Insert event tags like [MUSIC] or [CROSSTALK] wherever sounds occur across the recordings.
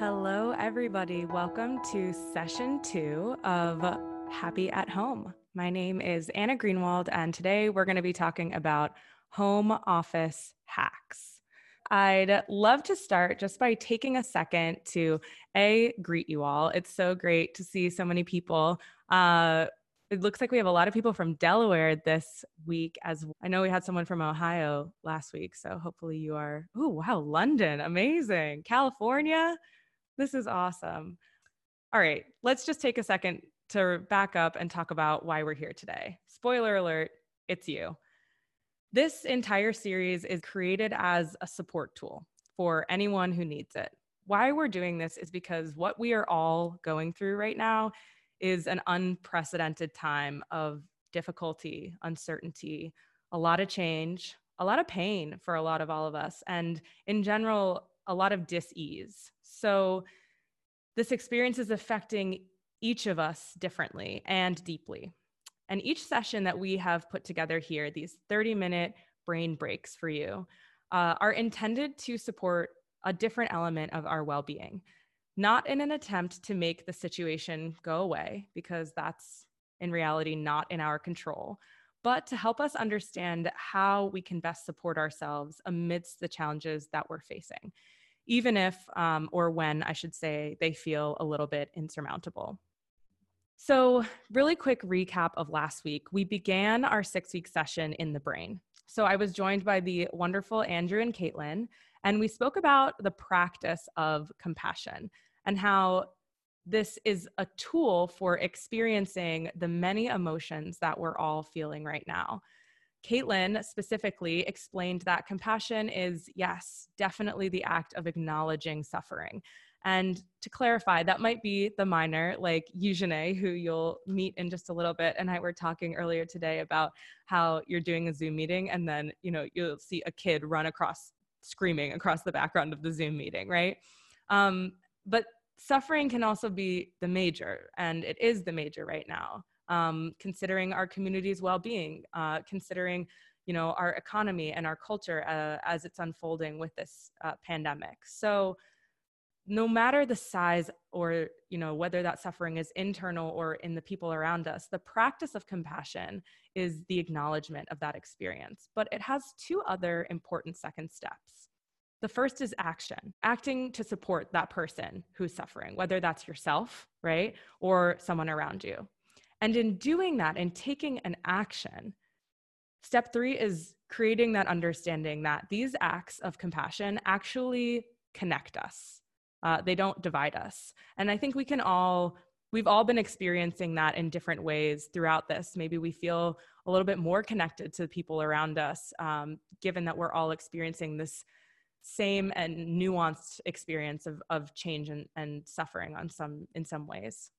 Hello, everybody. Welcome to session two of Happy at Home. My name is Anna Greenwald, and today we're going to be talking about home office hacks. I'd love to start just by taking a second to A, greet you all. It's so great to see so many people. Uh, it looks like we have a lot of people from Delaware this week as I know we had someone from Ohio last week. So hopefully you are, oh, wow, London, amazing. California, this is awesome. All right, let's just take a second to back up and talk about why we're here today. Spoiler alert, it's you. This entire series is created as a support tool for anyone who needs it. Why we're doing this is because what we are all going through right now is an unprecedented time of difficulty, uncertainty, a lot of change, a lot of pain for a lot of all of us, and in general, a lot of dis-ease. So this experience is affecting each of us differently and deeply. And each session that we have put together here, these 30 minute brain breaks for you, uh, are intended to support a different element of our well being, not in an attempt to make the situation go away, because that's in reality not in our control, but to help us understand how we can best support ourselves amidst the challenges that we're facing even if um, or when I should say they feel a little bit insurmountable. So, really quick recap of last week. We began our six week session in the brain. So, I was joined by the wonderful Andrew and Caitlin, and we spoke about the practice of compassion and how this is a tool for experiencing the many emotions that we're all feeling right now. Caitlin specifically explained that compassion is, yes, definitely the act of acknowledging suffering. And to clarify, that might be the minor, like Eugene, who you'll meet in just a little bit. And I were talking earlier today about how you're doing a Zoom meeting and then, you know, you'll see a kid run across screaming across the background of the Zoom meeting, right? Um, but suffering can also be the major, and it is the major right now um, considering our community's well-being, uh, considering you know our economy and our culture uh, as it's unfolding with this uh, pandemic. So no matter the size or you know whether that suffering is internal or in the people around us the practice of compassion is the acknowledgement of that experience. But it has two other important second steps. The first is action acting to support that person who's suffering whether that's yourself right or someone around you and in doing that and taking an action, step three is creating that understanding that these acts of compassion actually connect us. Uh, they don't divide us. And I think we can all, we've all been experiencing that in different ways throughout this. Maybe we feel a little bit more connected to the people around us, um, given that we're all experiencing this same and nuanced experience of, of change and, and suffering on some in some ways.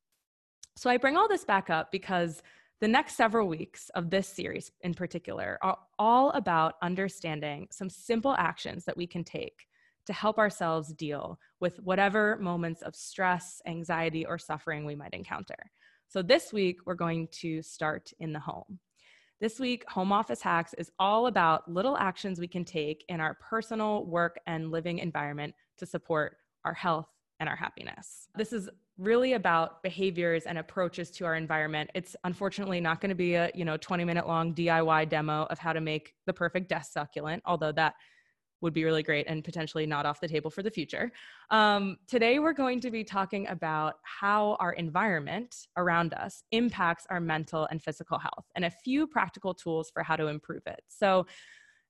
So I bring all this back up because the next several weeks of this series in particular are all about understanding some simple actions that we can take to help ourselves deal with whatever moments of stress, anxiety, or suffering we might encounter. So this week, we're going to start in the home. This week, Home Office Hacks is all about little actions we can take in our personal, work, and living environment to support our health and our happiness. This is really about behaviors and approaches to our environment. It's unfortunately not going to be a, you know, 20 minute long DIY demo of how to make the perfect desk succulent, although that would be really great and potentially not off the table for the future. Um, today, we're going to be talking about how our environment around us impacts our mental and physical health and a few practical tools for how to improve it. So,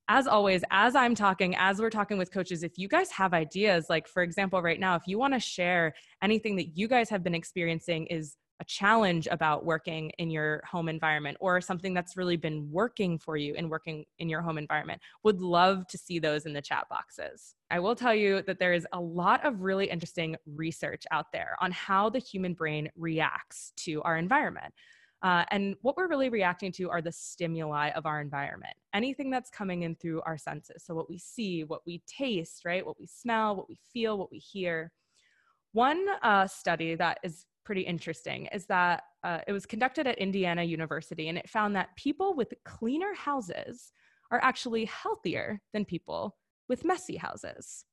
as always, as I'm talking, as we're talking with coaches, if you guys have ideas, like for example, right now, if you want to share anything that you guys have been experiencing is a challenge about working in your home environment or something that's really been working for you in working in your home environment, would love to see those in the chat boxes. I will tell you that there is a lot of really interesting research out there on how the human brain reacts to our environment. Uh, and what we're really reacting to are the stimuli of our environment, anything that's coming in through our senses. So, what we see, what we taste, right? What we smell, what we feel, what we hear. One uh, study that is pretty interesting is that uh, it was conducted at Indiana University, and it found that people with cleaner houses are actually healthier than people with messy houses.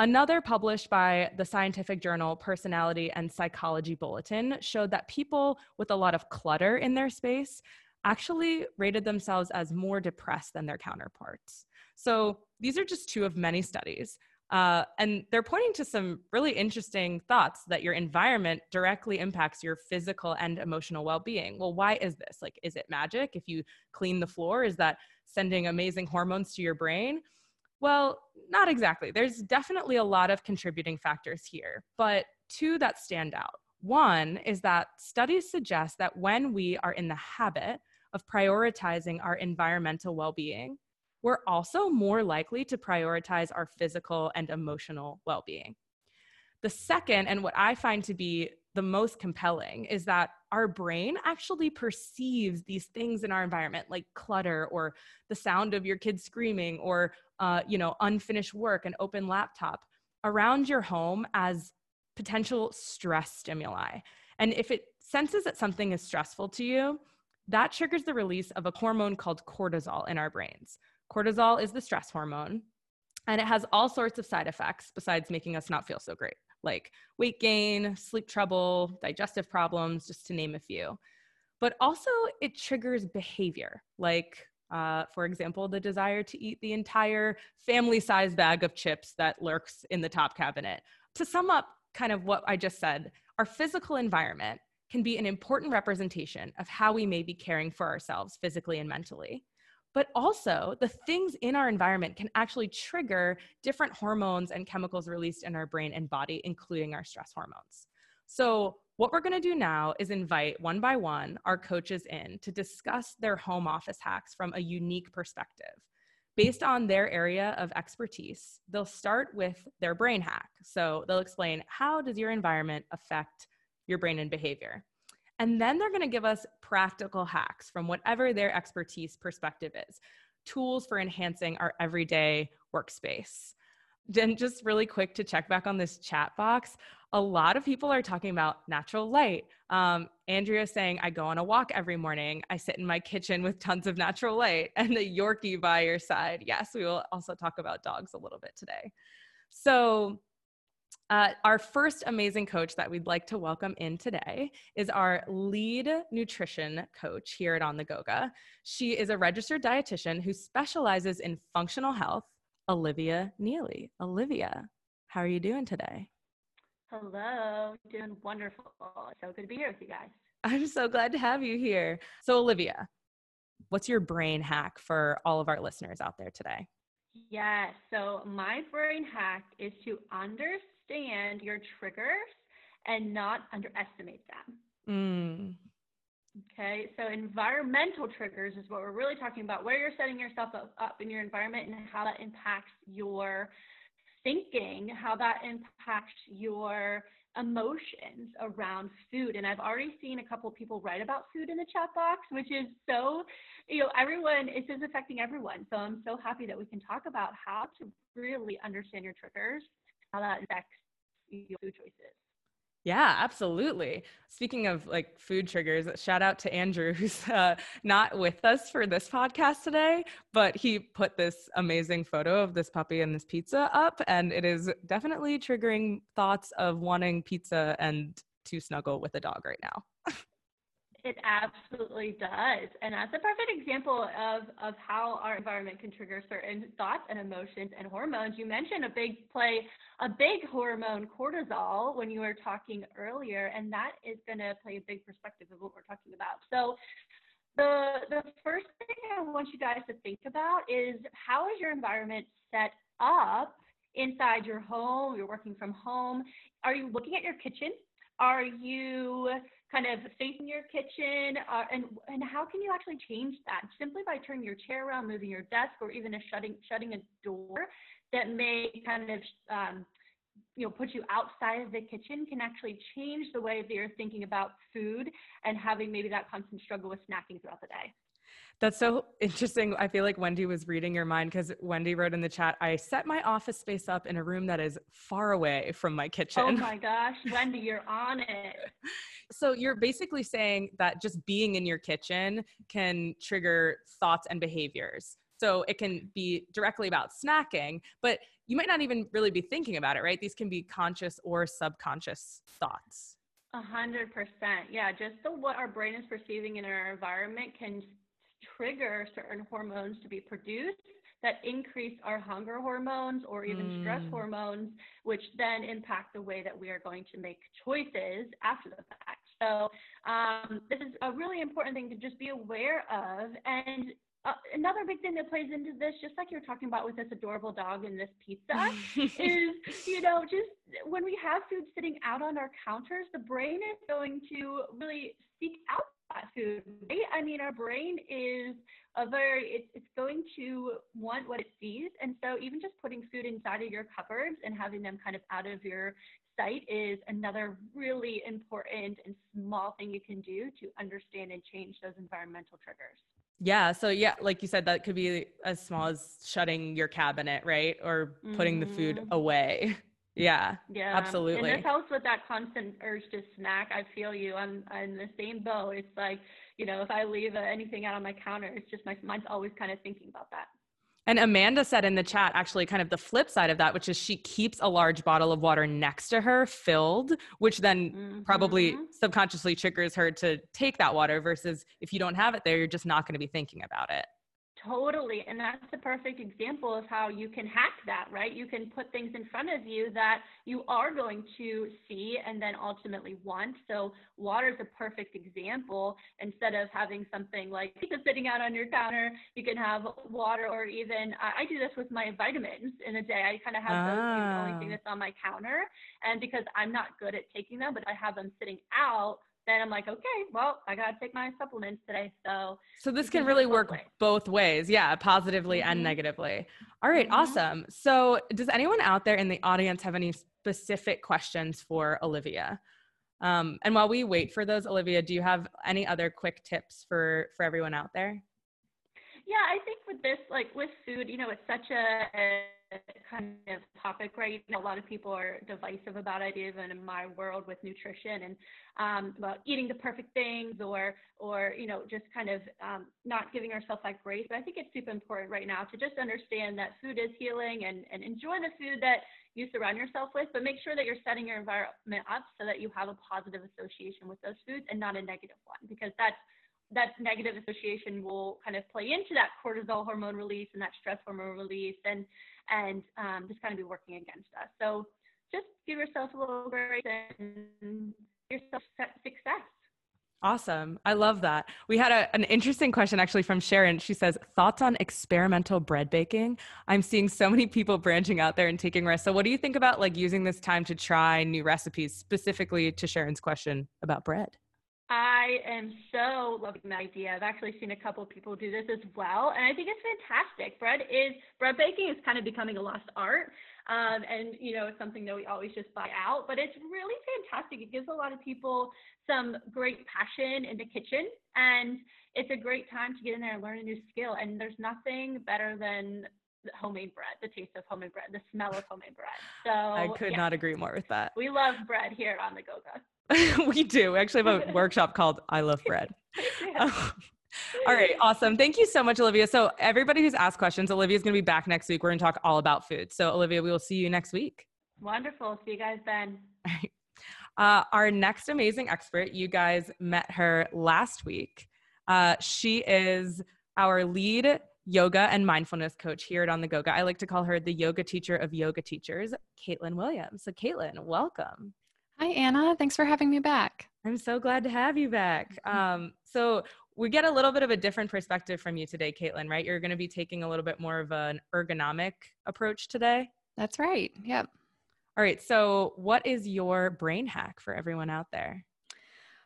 Another published by the scientific journal Personality and Psychology Bulletin showed that people with a lot of clutter in their space actually rated themselves as more depressed than their counterparts. So these are just two of many studies. Uh, and they're pointing to some really interesting thoughts that your environment directly impacts your physical and emotional well being. Well, why is this? Like, is it magic? If you clean the floor, is that sending amazing hormones to your brain? Well, not exactly. There's definitely a lot of contributing factors here, but two that stand out. One is that studies suggest that when we are in the habit of prioritizing our environmental well being, we're also more likely to prioritize our physical and emotional well being. The second, and what I find to be the most compelling, is that our brain actually perceives these things in our environment, like clutter or the sound of your kids screaming or uh, you know unfinished work, an open laptop, around your home as potential stress stimuli. And if it senses that something is stressful to you, that triggers the release of a hormone called cortisol in our brains. Cortisol is the stress hormone, and it has all sorts of side effects besides making us not feel so great, like weight gain, sleep trouble, digestive problems, just to name a few. But also, it triggers behavior, like, uh, for example, the desire to eat the entire family size bag of chips that lurks in the top cabinet. To sum up kind of what I just said, our physical environment can be an important representation of how we may be caring for ourselves physically and mentally. But also, the things in our environment can actually trigger different hormones and chemicals released in our brain and body, including our stress hormones. So, what we're going to do now is invite one by one our coaches in to discuss their home office hacks from a unique perspective. Based on their area of expertise, they'll start with their brain hack. So, they'll explain how does your environment affect your brain and behavior. And then they're going to give us practical hacks from whatever their expertise perspective is, tools for enhancing our everyday workspace. Then, just really quick to check back on this chat box, a lot of people are talking about natural light. Um, Andrea saying, I go on a walk every morning. I sit in my kitchen with tons of natural light [LAUGHS] and the Yorkie by your side. Yes, we will also talk about dogs a little bit today. So, uh, our first amazing coach that we'd like to welcome in today is our lead nutrition coach here at On the Goga. She is a registered dietitian who specializes in functional health, Olivia Neely. Olivia, how are you doing today? Hello, doing wonderful. So good to be here with you guys. I'm so glad to have you here. So, Olivia, what's your brain hack for all of our listeners out there today? Yes. So, my brain hack is to understand your triggers and not underestimate them. Mm. Okay, so environmental triggers is what we're really talking about, where you're setting yourself up, up in your environment and how that impacts your thinking, how that impacts your emotions around food. And I've already seen a couple people write about food in the chat box, which is so, you know, everyone, it's just affecting everyone. So I'm so happy that we can talk about how to really understand your triggers how that affects your food choices. Yeah, absolutely. Speaking of like food triggers, shout out to Andrew, [LAUGHS] who's uh, not with us for this podcast today, but he put this amazing photo of this puppy and this pizza up, and it is definitely triggering thoughts of wanting pizza and to snuggle with a dog right now. It absolutely does. And that's a perfect example of, of how our environment can trigger certain thoughts and emotions and hormones. You mentioned a big play, a big hormone, cortisol, when you were talking earlier, and that is going to play a big perspective of what we're talking about. So, the, the first thing I want you guys to think about is how is your environment set up inside your home? You're working from home. Are you looking at your kitchen? Are you kind of facing your kitchen uh, and and how can you actually change that? Simply by turning your chair around moving your desk or even a shutting shutting a door that may kind of um, you know put you outside of the kitchen can actually change the way that you're thinking about food and having maybe that constant struggle with snacking throughout the day that's so interesting. I feel like Wendy was reading your mind because Wendy wrote in the chat, I set my office space up in a room that is far away from my oh kitchen. Oh my gosh, Wendy, you're on it. [LAUGHS] so you're basically saying that just being in your kitchen can trigger thoughts and behaviors. So it can be directly about snacking, but you might not even really be thinking about it, right? These can be conscious or subconscious thoughts. A hundred percent. Yeah, just the what our brain is perceiving in our environment can trigger certain hormones to be produced that increase our hunger hormones or even mm. stress hormones, which then impact the way that we are going to make choices after the fact. So um, this is a really important thing to just be aware of. And uh, another big thing that plays into this, just like you're talking about with this adorable dog and this pizza, [LAUGHS] is you know just when we have food sitting out on our counters, the brain is going to really seek out food. Right? I mean, our brain is a very it's it's going to want what it sees, and so even just putting food inside of your cupboards and having them kind of out of your sight is another really important and small thing you can do to understand and change those environmental triggers. Yeah. So yeah, like you said, that could be as small as shutting your cabinet, right? Or putting mm-hmm. the food mm-hmm. away. [LAUGHS] Yeah. Yeah. Absolutely. And this helps with that constant urge to snack. I feel you. I'm I'm the same boat. It's like, you know, if I leave anything out on my counter, it's just my mind's always kind of thinking about that. And Amanda said in the chat, actually, kind of the flip side of that, which is she keeps a large bottle of water next to her filled, which then mm-hmm. probably subconsciously triggers her to take that water versus if you don't have it there, you're just not going to be thinking about it. Totally. And that's a perfect example of how you can hack that, right? You can put things in front of you that you are going to see and then ultimately want. So, water is a perfect example. Instead of having something like pizza sitting out on your counter, you can have water or even, I, I do this with my vitamins in a day. I kind of have those things, the only thing ah. that's on my counter. And because I'm not good at taking them, but I have them sitting out, then I'm like, okay, well, I got to take my supplements today. So, so this can really work ways. both ways. Yeah, positively mm-hmm. and negatively. All right, mm-hmm. awesome. So, does anyone out there in the audience have any specific questions for Olivia? Um, and while we wait for those, Olivia, do you have any other quick tips for for everyone out there? Yeah, I think with this, like with food, you know, it's such a, a kind of topic right now. A lot of people are divisive about it, even in my world with nutrition and um, about eating the perfect things or, or you know, just kind of um, not giving ourselves that grace. But I think it's super important right now to just understand that food is healing and, and enjoy the food that you surround yourself with, but make sure that you're setting your environment up so that you have a positive association with those foods and not a negative one, because that's that negative association will kind of play into that cortisol hormone release and that stress hormone release and and um, just kind of be working against us. So just give yourself a little grace and yourself success. Awesome. I love that. We had a, an interesting question actually from Sharon. She says, Thoughts on experimental bread baking? I'm seeing so many people branching out there and taking risks. So, what do you think about like using this time to try new recipes, specifically to Sharon's question about bread? I am so loving the idea. I've actually seen a couple of people do this as well, and I think it's fantastic. Bread is bread baking is kind of becoming a lost art, um, and you know it's something that we always just buy out. But it's really fantastic. It gives a lot of people some great passion in the kitchen, and it's a great time to get in there and learn a new skill. And there's nothing better than homemade bread, the taste of homemade bread, the smell of homemade bread. So I could yeah. not agree more with that. We love bread here on the Goga. [LAUGHS] we do. We actually have a [LAUGHS] workshop called I Love Bread. [LAUGHS] Um, all right, awesome. Thank you so much, Olivia. So, everybody who's asked questions, Olivia's going to be back next week. We're going to talk all about food. So, Olivia, we will see you next week. Wonderful. See you guys then. Uh, our next amazing expert, you guys met her last week. Uh, she is our lead yoga and mindfulness coach here at On the Goga. I like to call her the yoga teacher of yoga teachers, Caitlin Williams. So, Caitlin, welcome. Hi, Anna. Thanks for having me back. I'm so glad to have you back. Mm-hmm. Um, so, we get a little bit of a different perspective from you today, Caitlin, right? You're going to be taking a little bit more of an ergonomic approach today. That's right. Yep. All right. So, what is your brain hack for everyone out there?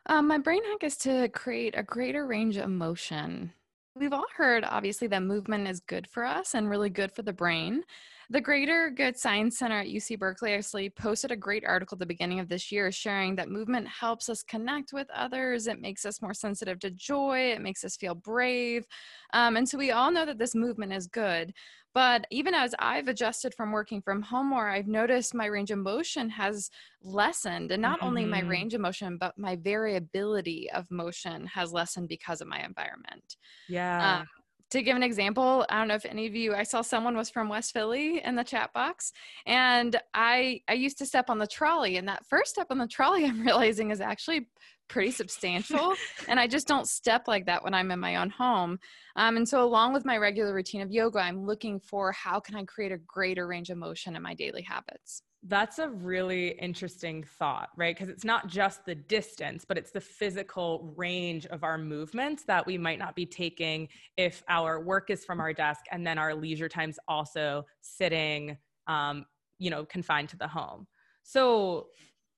Um, my brain hack is to create a greater range of motion. We've all heard, obviously, that movement is good for us and really good for the brain. The Greater Good Science Center at UC Berkeley actually posted a great article at the beginning of this year sharing that movement helps us connect with others. It makes us more sensitive to joy. It makes us feel brave. Um, and so we all know that this movement is good. But even as I've adjusted from working from home more, I've noticed my range of motion has lessened. And not mm-hmm. only my mm-hmm. range of motion, but my variability of motion has lessened because of my environment. Yeah. Um, to give an example, I don't know if any of you, I saw someone was from West Philly in the chat box, and I I used to step on the trolley, and that first step on the trolley, [LAUGHS] I'm realizing is actually pretty substantial, [LAUGHS] and I just don't step like that when I'm in my own home. Um, and so, along with my regular routine of yoga, I'm looking for how can I create a greater range of motion in my daily habits. That's a really interesting thought, right? Because it's not just the distance, but it's the physical range of our movements that we might not be taking if our work is from our desk and then our leisure time's also sitting, um, you know, confined to the home. So,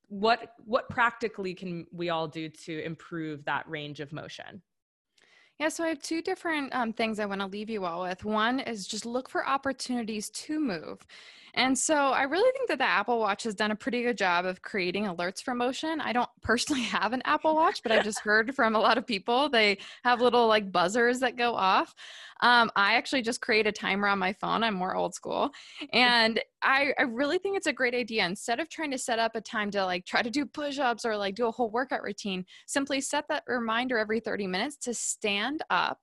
what what practically can we all do to improve that range of motion? Yeah, so I have two different um, things I want to leave you all with. One is just look for opportunities to move. And so I really think that the Apple Watch has done a pretty good job of creating alerts for motion. I don't [LAUGHS] personally have an Apple Watch, but I've just heard from a lot of people they have little like buzzers that go off. Um, I actually just create a timer on my phone. I'm more old school. And I, I really think it's a great idea. Instead of trying to set up a time to like try to do push ups or like do a whole workout routine, simply set that reminder every 30 minutes to stand up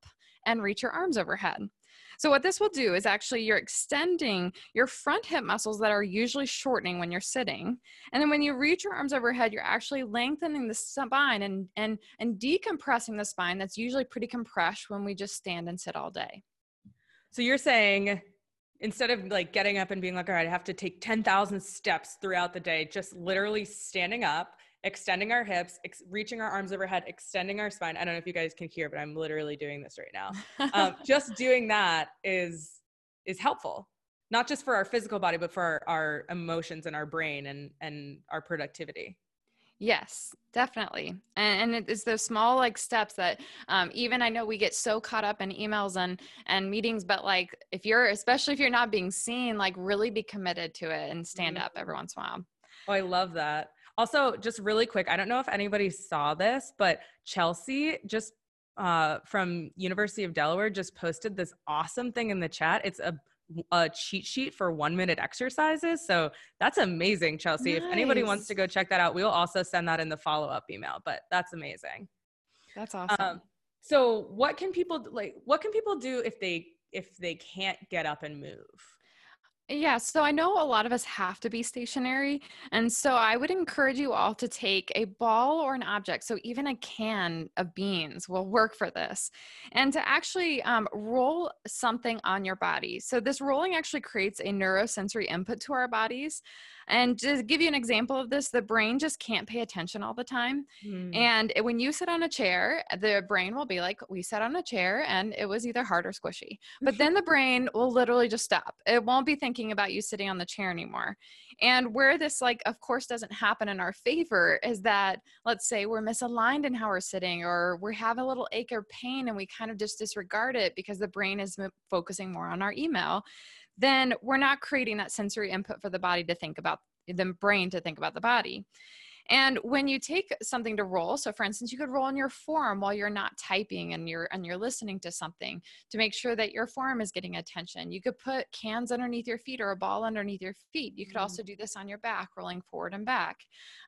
and reach your arms overhead. So what this will do is actually you're extending your front hip muscles that are usually shortening when you're sitting. And then when you reach your arms overhead, you're actually lengthening the spine and and and decompressing the spine that's usually pretty compressed when we just stand and sit all day. So you're saying instead of like getting up and being like, all right, I have to take 10,000 steps throughout the day, just literally standing up extending our hips, ex- reaching our arms overhead, extending our spine. I don't know if you guys can hear, but I'm literally doing this right now. Um, [LAUGHS] just doing that is is helpful, not just for our physical body, but for our, our emotions and our brain and and our productivity. Yes, definitely. And, and it's those small like steps that um, even I know we get so caught up in emails and and meetings, but like if you're especially if you're not being seen, like really be committed to it and stand mm-hmm. up every once in a while. Oh, I love that. Also, just really quick, I don't know if anybody saw this, but Chelsea just uh, from University of Delaware just posted this awesome thing in the chat. It's a a cheat sheet for one minute exercises. So that's amazing, Chelsea. Nice. If anybody wants to go check that out, we'll also send that in the follow up email. But that's amazing. That's awesome. Um, so what can people like? What can people do if they if they can't get up and move? Yeah, so I know a lot of us have to be stationary. And so I would encourage you all to take a ball or an object, so even a can of beans will work for this, and to actually um, roll something on your body. So this rolling actually creates a neurosensory input to our bodies. And to give you an example of this, the brain just can't pay attention all the time. Mm. And when you sit on a chair, the brain will be like, We sat on a chair and it was either hard or squishy. But then the [LAUGHS] brain will literally just stop. It won't be thinking about you sitting on the chair anymore. And where this, like, of course, doesn't happen in our favor is that, let's say, we're misaligned in how we're sitting, or we have a little ache or pain and we kind of just disregard it because the brain is focusing more on our email then we're not creating that sensory input for the body to think about the brain to think about the body. And when you take something to roll, so for instance, you could roll in your form while you're not typing and you're and you're listening to something to make sure that your form is getting attention. You could put cans underneath your feet or a ball underneath your feet. You could mm. also do this on your back, rolling forward and back.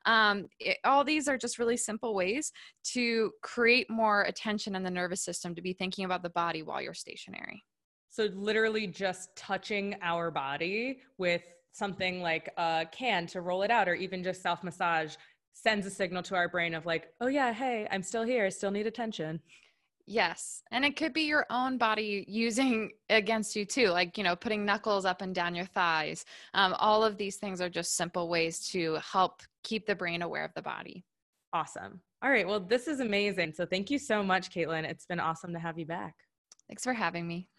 Um, it, all these are just really simple ways to create more attention in the nervous system to be thinking about the body while you're stationary. So literally just touching our body with something like a can to roll it out or even just self massage sends a signal to our brain of like, oh yeah, hey, I'm still here, I still need attention. Yes. And it could be your own body using against you too, like, you know, putting knuckles up and down your thighs. Um, all of these things are just simple ways to help keep the brain aware of the body. Awesome. All right. Well, this is amazing. So thank you so much, Caitlin. It's been awesome to have you back. Thanks for having me.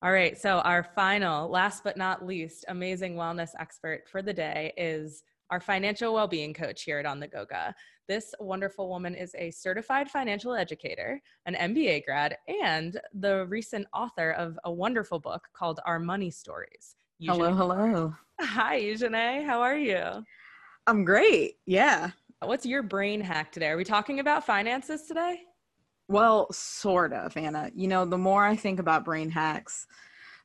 All right. So, our final, last but not least, amazing wellness expert for the day is our financial well being coach here at On the Goga. This wonderful woman is a certified financial educator, an MBA grad, and the recent author of a wonderful book called Our Money Stories. Hello, hello. Hi, Eugene. How are you? I'm great. Yeah. What's your brain hack today? Are we talking about finances today? Well, sort of, Anna. You know, the more I think about brain hacks,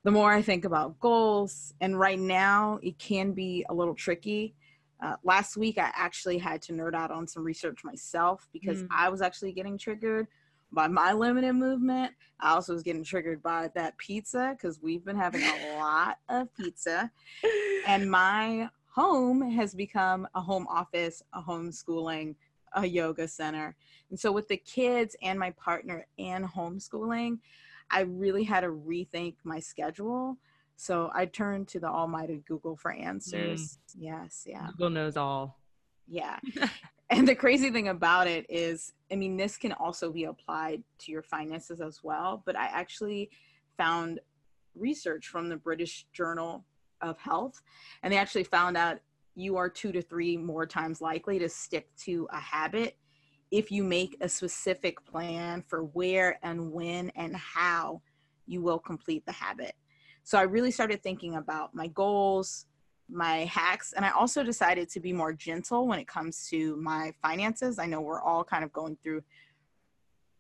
the more I think about goals. And right now, it can be a little tricky. Uh, last week, I actually had to nerd out on some research myself because mm. I was actually getting triggered by my limited movement. I also was getting triggered by that pizza because we've been having a [LAUGHS] lot of pizza. And my home has become a home office, a homeschooling, a yoga center. And so with the kids and my partner and homeschooling, I really had to rethink my schedule. So I turned to the almighty Google for answers. Mm. Yes, yeah. Google knows all. Yeah. [LAUGHS] and the crazy thing about it is, I mean, this can also be applied to your finances as well. But I actually found research from the British Journal of Health, and they actually found out you are two to three more times likely to stick to a habit if you make a specific plan for where and when and how you will complete the habit. So I really started thinking about my goals, my hacks, and I also decided to be more gentle when it comes to my finances. I know we're all kind of going through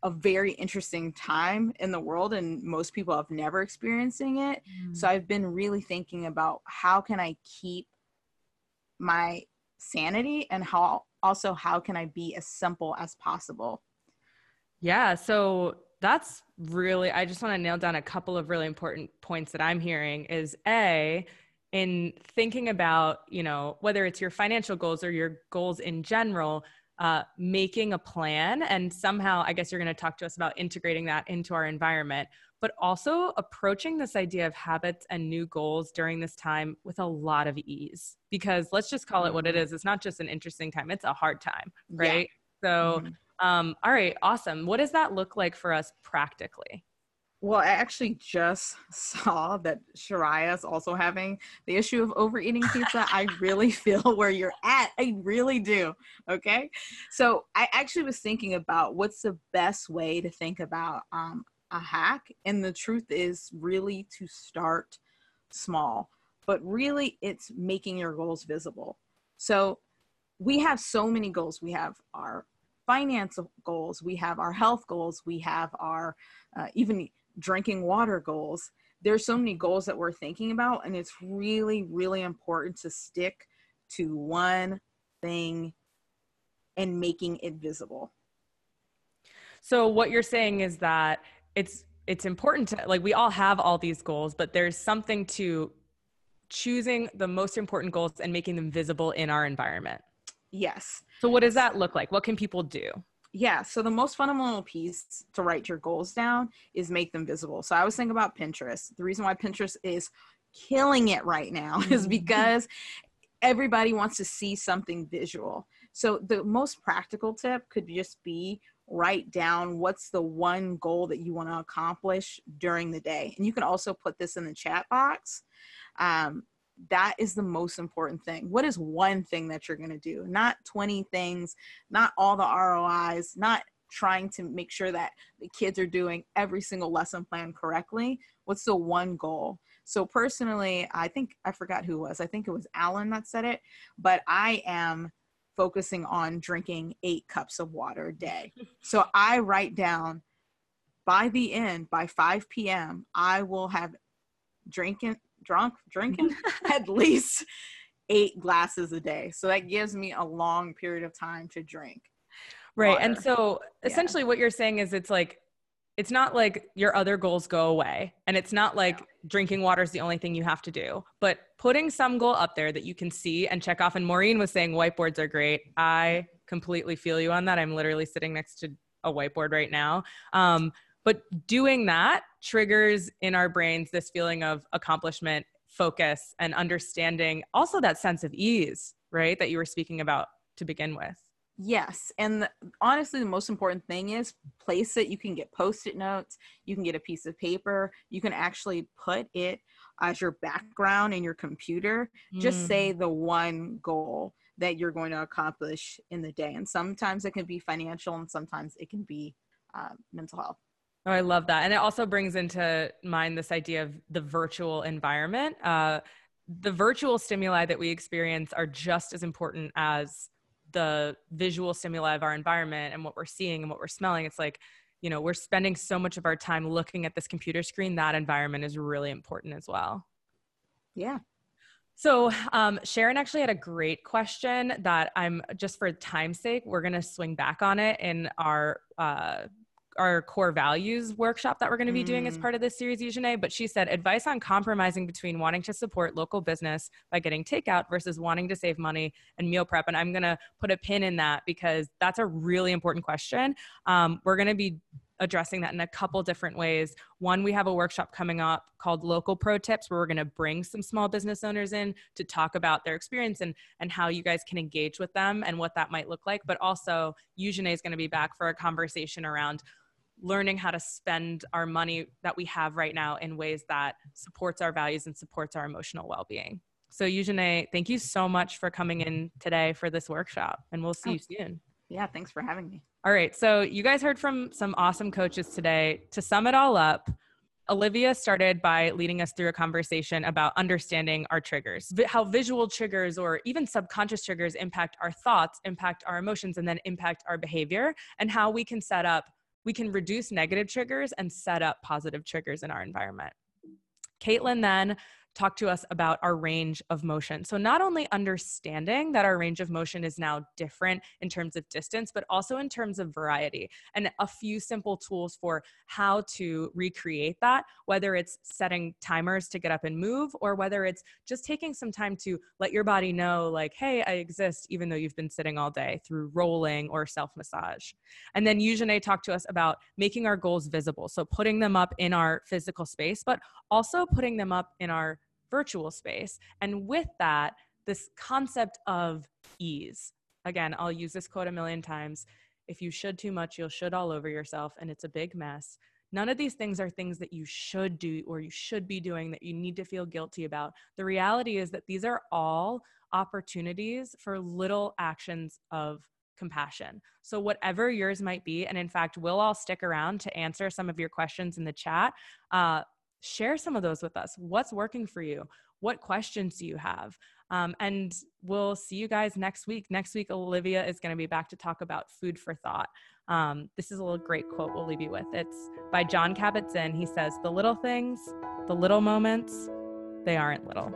a very interesting time in the world and most people have never experiencing it. Mm. So I've been really thinking about how can I keep my sanity and how also how can I be as simple as possible? Yeah, so that's really I just want to nail down a couple of really important points that I'm hearing is a in thinking about, you know, whether it's your financial goals or your goals in general, uh, making a plan and somehow i guess you're going to talk to us about integrating that into our environment but also approaching this idea of habits and new goals during this time with a lot of ease because let's just call it what it mm-hmm. it's not just an interesting time it's a hard time right yeah. so mm-hmm. um, all right awesome what does that look like for us practically well, I actually just [LAUGHS] saw that Shariah is also having the issue of overeating pizza. I really [LAUGHS] feel where you're at. I really do. Okay. So I actually was thinking about what's the best way to think about um, a hack. And the truth is really to start small, but really it's making your goals visible. So we have so many goals. We have our financial goals, we have our health goals, we have our uh, even drinking water goals. There's so many goals that we're thinking about, and it's really, really important to stick to one thing and making it visible. So what you're saying is that it's it's important to like we all have all these goals, but there's something to choosing the most important goals and making them visible in our environment. Yes. So what does that look like? What can people do? yeah so the most fundamental piece to write your goals down is make them visible so i was thinking about pinterest the reason why pinterest is killing it right now [LAUGHS] is mm-hmm. because everybody wants to see something visual so the most practical tip could just be write down what's the one goal that you want to accomplish during the day and you can also put this in the chat box um, that is the most important thing. What is one thing that you're going to do? Not 20 things, not all the ROIs, not trying to make sure that the kids are doing every single lesson plan correctly. What's the one goal? So, personally, I think I forgot who was. I think it was Alan that said it, but I am focusing on drinking eight cups of water a day. [LAUGHS] So, I write down by the end, by 5 p.m., I will have drinking drunk drinking [LAUGHS] at least eight glasses a day. So that gives me a long period of time to drink. Right. Water. And so essentially yeah. what you're saying is it's like it's not like your other goals go away and it's not like yeah. drinking water is the only thing you have to do but putting some goal up there that you can see and check off and maureen was saying whiteboards are great i completely feel you on that i'm literally sitting next to a whiteboard right now um, but doing that triggers in our brains this feeling of accomplishment, focus, and understanding also that sense of ease, right? That you were speaking about to begin with. Yes. And the, honestly, the most important thing is place it. You can get post it notes, you can get a piece of paper, you can actually put it as your background in your computer. Mm. Just say mm. the one goal that you're going to accomplish in the day. And sometimes it can be financial, and sometimes it can be uh, mental health. Oh, I love that. And it also brings into mind this idea of the virtual environment. Uh, the virtual stimuli that we experience are just as important as the visual stimuli of our environment and what we're seeing and what we're smelling. It's like, you know, we're spending so much of our time looking at this computer screen. That environment is really important as well. Yeah. So, um, Sharon actually had a great question that I'm just for time's sake, we're going to swing back on it in our uh, our core values workshop that we're going to be doing as Mm. part of this series, Eugene. But she said advice on compromising between wanting to support local business by getting takeout versus wanting to save money and meal prep. And I'm going to put a pin in that because that's a really important question. Um, we're going to be addressing that in a couple different ways. One, we have a workshop coming up called Local Pro Tips, where we're going to bring some small business owners in to talk about their experience and and how you guys can engage with them and what that might look like. But also, Eugene is going to be back for a conversation around learning how to spend our money that we have right now in ways that supports our values and supports our emotional well-being. So Eugene, thank you so much for coming in today for this workshop and we'll see you soon. Yeah, thanks for having me. All right. So you guys heard from some awesome coaches today. To sum it all up, Olivia started by leading us through a conversation about understanding our triggers, how visual triggers or even subconscious triggers impact our thoughts, impact our emotions, and then impact our behavior, and how we can set up, we can reduce negative triggers and set up positive triggers in our environment. Caitlin then talked to us about our range of motion. So, not only understanding that our range of motion is now different in terms of distance, but also in terms of variety, and a few simple tools for how to recreate that, whether it's setting timers to get up and move, or whether it's just taking some time to let your body know, like, hey, I exist, even though you've been sitting all day through rolling or self massage. And then Eugene talked to us about making our goals visible. So, putting them up in our physical space, but also putting them up in our virtual space. And with that, this concept of ease. Again, I'll use this quote a million times. If you should too much, you'll should all over yourself, and it's a big mess. None of these things are things that you should do or you should be doing that you need to feel guilty about. The reality is that these are all opportunities for little actions of compassion. So, whatever yours might be, and in fact, we'll all stick around to answer some of your questions in the chat. Uh, share some of those with us. What's working for you? What questions do you have? Um, and we'll see you guys next week. Next week, Olivia is going to be back to talk about food for thought. Um, this is a little great quote we'll leave you with. It's by Jon Kabat-Zinn. He says, The little things, the little moments, they aren't little.